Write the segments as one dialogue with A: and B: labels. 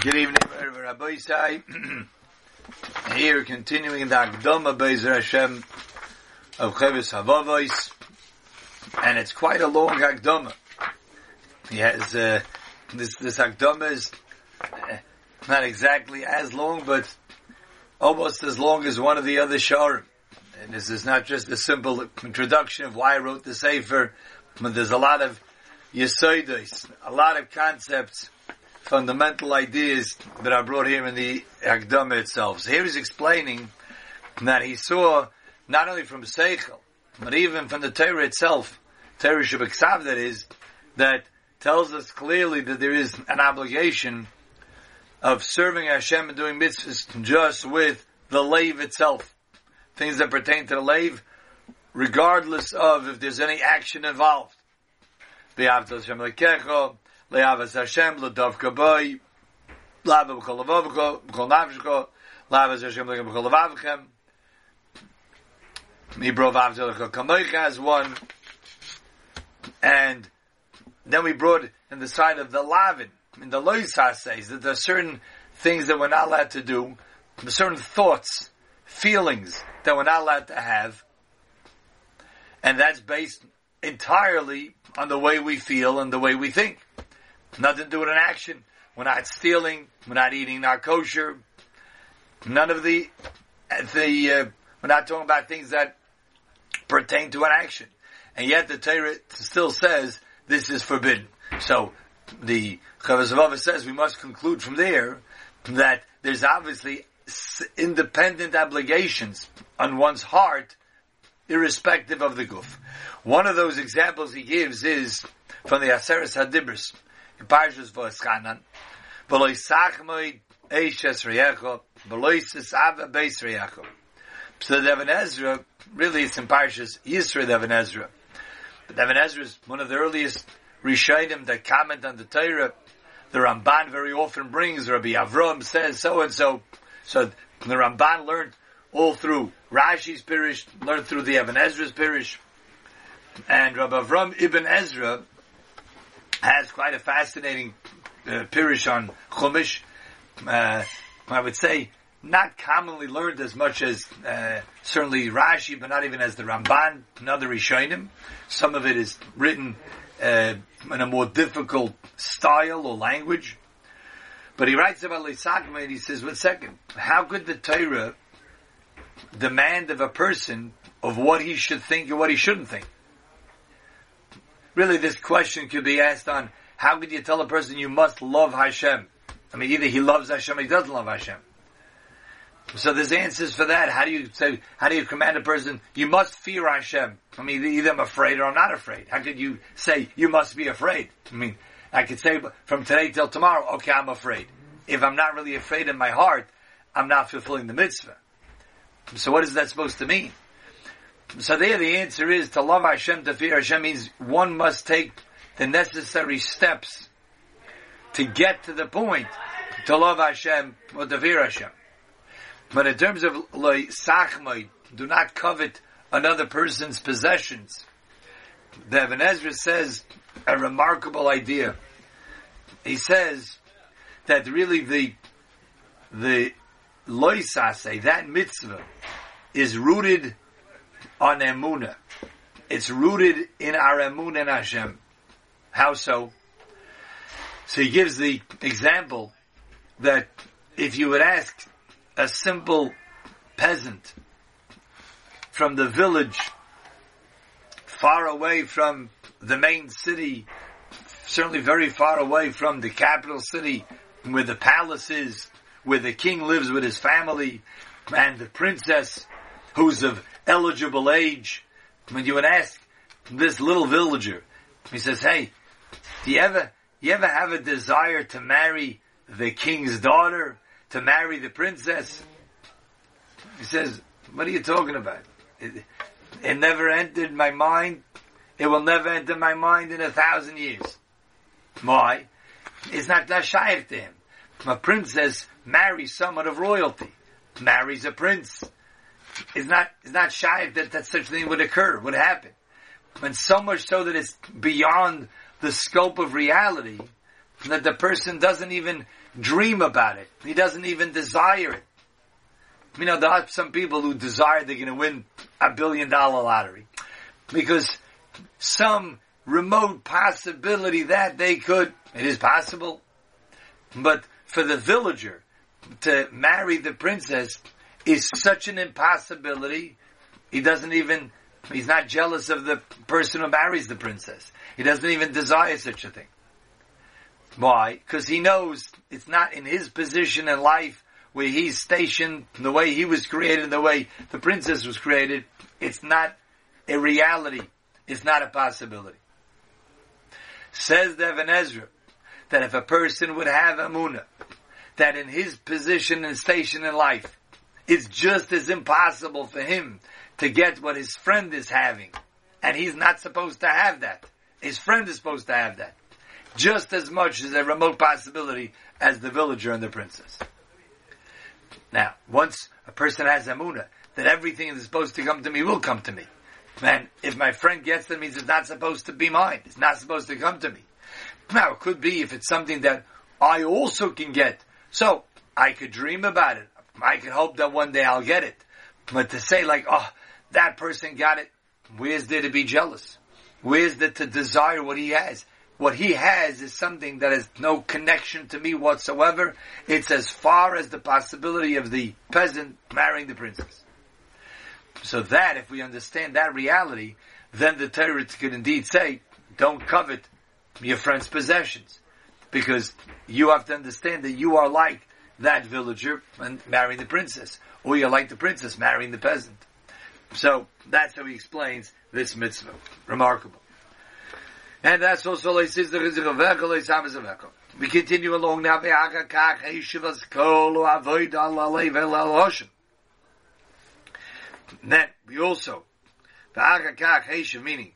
A: Good evening, Rabbi Isai. Here, continuing the Akdama Bezer Hashem of Cheves Havavos, and it's quite a long Akdama. He has uh, this this Akdama is uh, not exactly as long, but almost as long as one of the other Shaarim. And this is not just a simple introduction of why I wrote the Sefer, but there's a lot of Yesoidos, a lot of concepts fundamental ideas that are brought here in the Akdama itself. So here he's explaining that he saw not only from Seichel, but even from the Torah itself, Torah Shabbat that is, that tells us clearly that there is an obligation of serving Hashem and doing mitzvahs just with the lave itself. Things that pertain to the lave, regardless of if there's any action involved. Le'avas Hashem, L'dov boy, Lava b'chol lavavcho, b'chol nafshcho, Le'avas Hashem l'gem b'chol lavavchem, Mibro vavzelcha kamoicha as one, and then we brought in the side of the lavin, in the loisas says that there are certain things that we're not allowed to do, certain thoughts, feelings that we're not allowed to have, and that's based entirely on the way we feel and the way we think. Nothing to do with an action. We're not stealing. We're not eating not kosher. None of the the uh, we're not talking about things that pertain to an action. And yet the Torah still says this is forbidden. So the Chavazavava says we must conclude from there that there's obviously independent obligations on one's heart, irrespective of the guf. One of those examples he gives is from the Aseres Hadibris in Parshas Voschanan, V'loi sachmoi eishes reyecho, v'loi sisava beis reyecho. So the Even Ezra, really it's in Parshas Yisro Even Ezra. But Even Ezra is one of the earliest Rishonim that comment on the Torah. The Ramban very often brings, Rabbi Avram says so and so. So the Ramban learned all through Rashi's Pirish, learned through the Even Ezra's Pirish. And Rabbi Avram Ibn Ezra has quite a fascinating uh, pirish on Chumash. Uh, I would say not commonly learned as much as uh, certainly Rashi, but not even as the Ramban and other Rishonim. Some of it is written uh, in a more difficult style or language. But he writes about Leisakma and he says, one second, how could the Torah demand of a person of what he should think and what he shouldn't think? Really this question could be asked on how could you tell a person you must love Hashem? I mean, either he loves Hashem or he doesn't love Hashem. So there's answers for that. How do you say, how do you command a person, you must fear Hashem? I mean, either I'm afraid or I'm not afraid. How could you say, you must be afraid? I mean, I could say from today till tomorrow, okay, I'm afraid. If I'm not really afraid in my heart, I'm not fulfilling the mitzvah. So what is that supposed to mean? So there the answer is to love Hashem, to fear Hashem means one must take the necessary steps to get to the point to love Hashem or to fear Hashem. But in terms of loy sachmai, do not covet another person's possessions. The Even Ezra says a remarkable idea. He says that really the the loisase, that mitzvah, is rooted on emuna. It's rooted in our emunah and Hashem. How so? So he gives the example that if you would ask a simple peasant from the village far away from the main city, certainly very far away from the capital city where the palace is, where the king lives with his family, and the princess who's of eligible age, when you would ask this little villager, he says, hey, do you ever, you ever have a desire to marry the king's daughter, to marry the princess? He says, what are you talking about? It, it never entered my mind. It will never enter my mind in a thousand years. Why? It's not that shy to him. A princess marries someone of royalty, marries a prince is not is not shy that that such thing would occur, would happen. And so much so that it's beyond the scope of reality that the person doesn't even dream about it. He doesn't even desire it. You know, there are some people who desire they're going to win a billion dollar lottery because some remote possibility that they could, it is possible, but for the villager to marry the princess is such an impossibility. He doesn't even, he's not jealous of the person who marries the princess. He doesn't even desire such a thing. Why? Because he knows it's not in his position in life where he's stationed, the way he was created, the way the princess was created. It's not a reality. It's not a possibility. Says Ibn Ezra that if a person would have Amunah, that in his position and station in life, it's just as impossible for him to get what his friend is having. And he's not supposed to have that. His friend is supposed to have that. Just as much as a remote possibility as the villager and the princess. Now, once a person has Amunah, that everything that is supposed to come to me will come to me. Man, if my friend gets it, means it's not supposed to be mine. It's not supposed to come to me. Now, it could be if it's something that I also can get. So, I could dream about it. I can hope that one day I'll get it. But to say like, oh, that person got it, where's there to be jealous? Where's there to desire what he has? What he has is something that has no connection to me whatsoever. It's as far as the possibility of the peasant marrying the princess. So that, if we understand that reality, then the Torah could indeed say, don't covet your friend's possessions. Because you have to understand that you are like that villager and marrying the princess. Or you're like the princess marrying the peasant. So, that's how he explains this mitzvah. Remarkable. And that's also We continue along now. Then we also meaning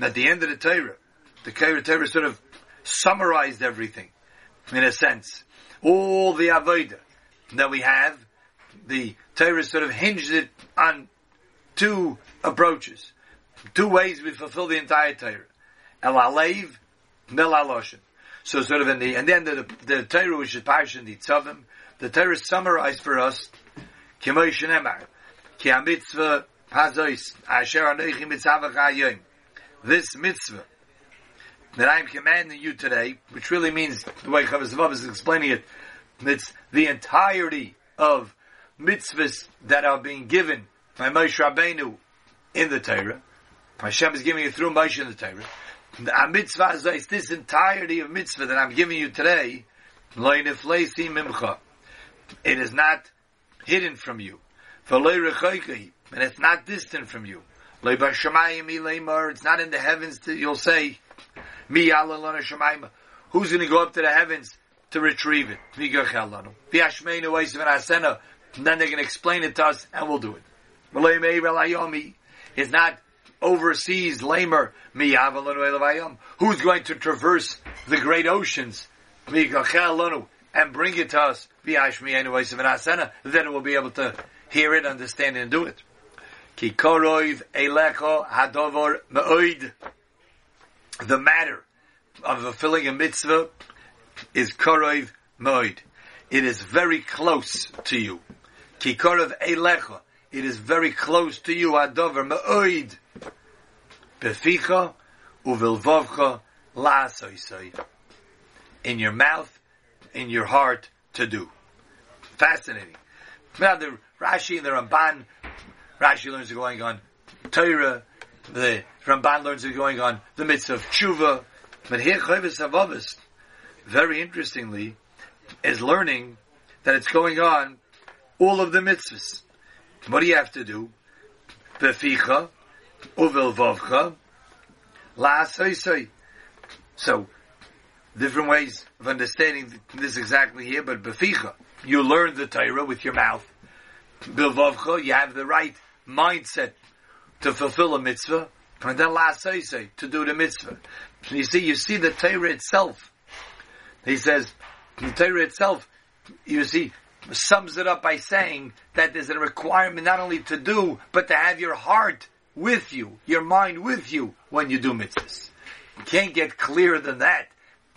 A: at the end of the Torah, the Torah sort of summarized everything in a sense. All the avodah that we have, the Torah sort of hinged it on two approaches, two ways we fulfill the entire Torah. El Alev, Mil Aloshin. So sort of in the, and then the, the, the Torah which is Parsha the Tzavim, the Torah summarized for us, Kimoy Shenemar, Ki HaMitzvah Hazois, Asher Anoichi Mitzavach. This mitzvah, that I'm commanding you today, which really means, the way Chavaz is explaining it, it's the entirety of mitzvahs that are being given by Moshe Rabbeinu in the Torah. Hashem is giving it through Moshe in the Torah. The mitzvah is this entirety of mitzvah that I'm giving you today. It is not hidden from you. And it's not distant from you. It's not in the heavens that you'll say, Who's going to go up to the heavens to retrieve it? And then they're going to explain it to us and we'll do it. It's not overseas lamer. Who's going to traverse the great oceans? And bring it to us. Then we'll be able to hear it understand it and do it the matter of fulfilling a mitzvah is korov moed. It is very close to you. Kikorov elecha. It is very close to you. Adover me'oid. Beficha uvilvovcha la'asoisoi. In your mouth, in your heart, to do. Fascinating. Now the Rashi and the Ramban, Rashi learns going on Torah, the Ramban learns it going on the mitzvah of tshuva. But here Chavis Havavas, very interestingly, is learning that it's going on all of the mitzvahs. What do you have to do? Beficha, uvilvavcha, la'asoisoi. So, different ways of understanding this exactly here, but beficha, you learn the Torah with your mouth. Bilvavcha, you have the right mindset to fulfill a mitzvah. And then last say to do the mitzvah. So you see, you see the Torah itself. He says, the Torah itself, you see, sums it up by saying that there's a requirement not only to do, but to have your heart with you, your mind with you when you do mitzvahs. You can't get clearer than that.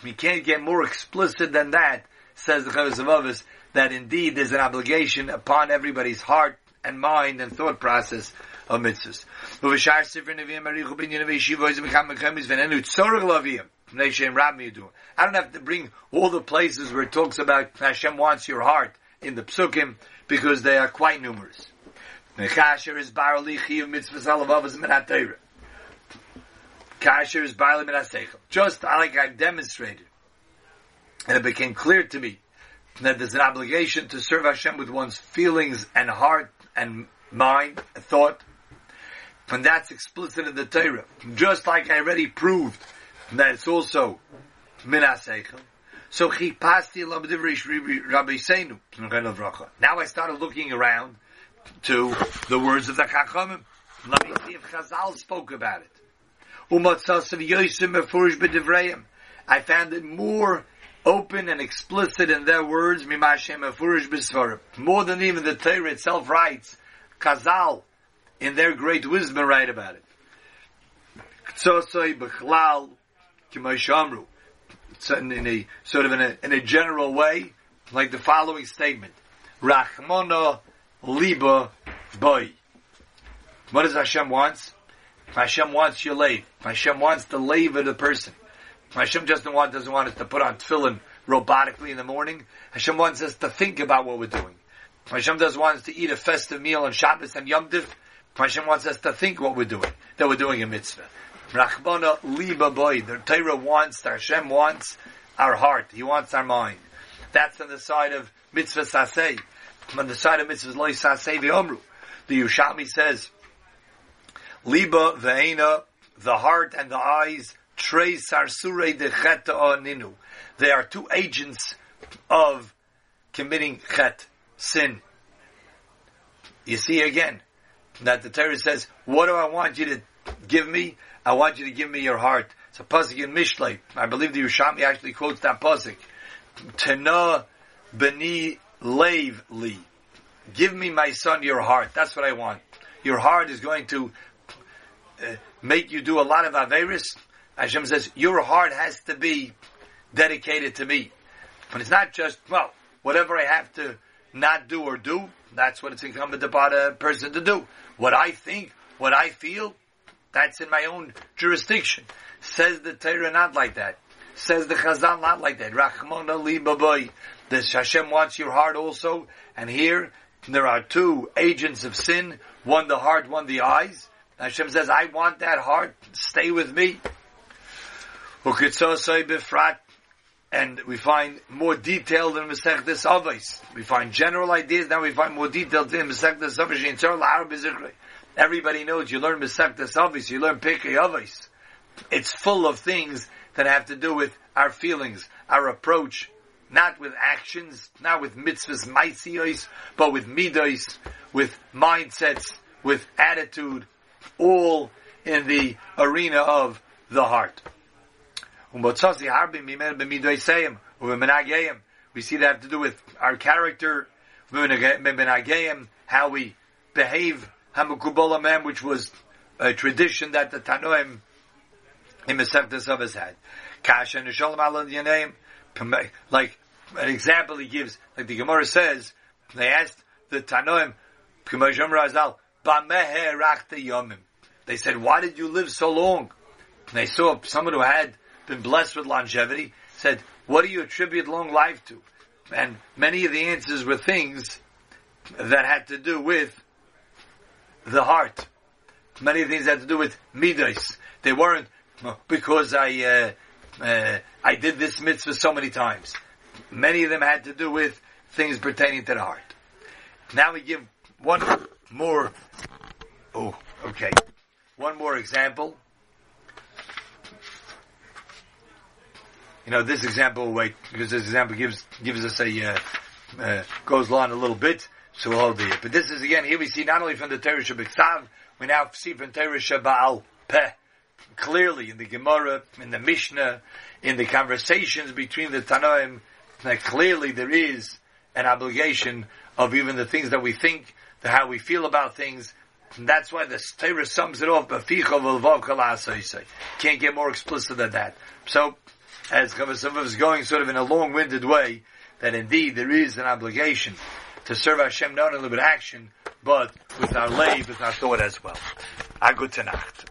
A: You can't get more explicit than that, says the Chavos of that indeed there's an obligation upon everybody's heart and mind and thought process of mitzvahs. I don't have to bring all the places where it talks about Hashem wants your heart in the psukim because they are quite numerous. Kasher is barli chiv mitzvahs alavavas min Kasher is barli min Just like I've demonstrated, and it became clear to me that there's an obligation to serve Hashem with one's feelings and heart and mind, and thought, and that's explicit in the Torah. Just like I already proved that it's also min so he passed the chipasti Rabbi Seinu. Now I started looking around to the words of the Chachamim. Let me see if Chazal spoke about it. I found it more open and explicit in their words, more than even the Torah itself writes. Chazal, in their great wisdom, write about it in a sort of in a, in a general way, like the following statement: Rachmona liba boy. What does Hashem wants? Hashem wants your lave. Hashem wants the lave of the person. Hashem doesn't want doesn't want us to put on tefillin robotically in the morning. Hashem wants us to think about what we're doing. Hashem doesn't want us to eat a festive meal on Shabbos and Yom Tiv. Hashem wants us to think what we're doing, that we're doing a mitzvah. Rachmona liba boy. The Torah wants, Hashem wants our heart. He wants our mind. That's on the side of mitzvah saseh. On the side of mitzvah loy saseh v'omru. The Yerushalmi says, liba ve'ena, the heart and the eyes, trei sarsure de ninu. They are two agents of committing chet, sin. You see again, that the Torah says, what do I want you to give me? I want you to give me your heart. It's a pasuk in Mishlei. I believe the Yerushalmi actually quotes that pasuk. Tena beni lev li. Give me my son your heart. That's what I want. Your heart is going to uh, make you do a lot of averis. Hashem says your heart has to be dedicated to me. But it's not just well, whatever I have to not do or do. That's what it's incumbent upon a person to do. What I think, what I feel, that's in my own jurisdiction. Says the Torah not like that. Says the Chazal not like that. Rachmona li baboy. The Hashem wants your heart also. And here, there are two agents of sin. One the heart, one the eyes. Hashem says, I want that heart. Stay with me. And we find more detailed in Masechtes Avos. We find general ideas, now we find more detailed in Masechtes Avos. Everybody knows you learn Mesechtes Avis, you learn Pirkei Avis. It's full of things that have to do with our feelings, our approach, not with actions, not with mitzvahs, maisios, but with midos, with mindsets, with attitude, all in the arena of the heart. We see that have to do with our character, how we behave which was a tradition that the Tanoim in Mesechtes Avos had. Kasha like an example he gives, like the Gemara says, they asked the Tanoim, Razal. They said, why did you live so long? And they saw someone who had been blessed with longevity, said, what do you attribute long life to? And many of the answers were things that had to do with the heart. Many things had to do with midas. They weren't because I uh, uh, I did this mitzvah so many times. Many of them had to do with things pertaining to the heart. Now we give one more. Oh, okay. One more example. You know, this example, wait, because this example gives gives us a uh, uh goes on a little bit. So we'll hold it. But this is again, here we see not only from the Torah Shabbat we now see from Torah Shabbat Peh, clearly in the Gemara, in the Mishnah, in the conversations between the Tanoim, that clearly there is an obligation of even the things that we think, the how we feel about things. And that's why the Torah sums it off, Can't get more explicit than that. So, as Chavasav is going sort of in a long-winded way, that indeed there is an obligation to serve Hashem not only with action, but with our lay, with our thought as well. A Nacht.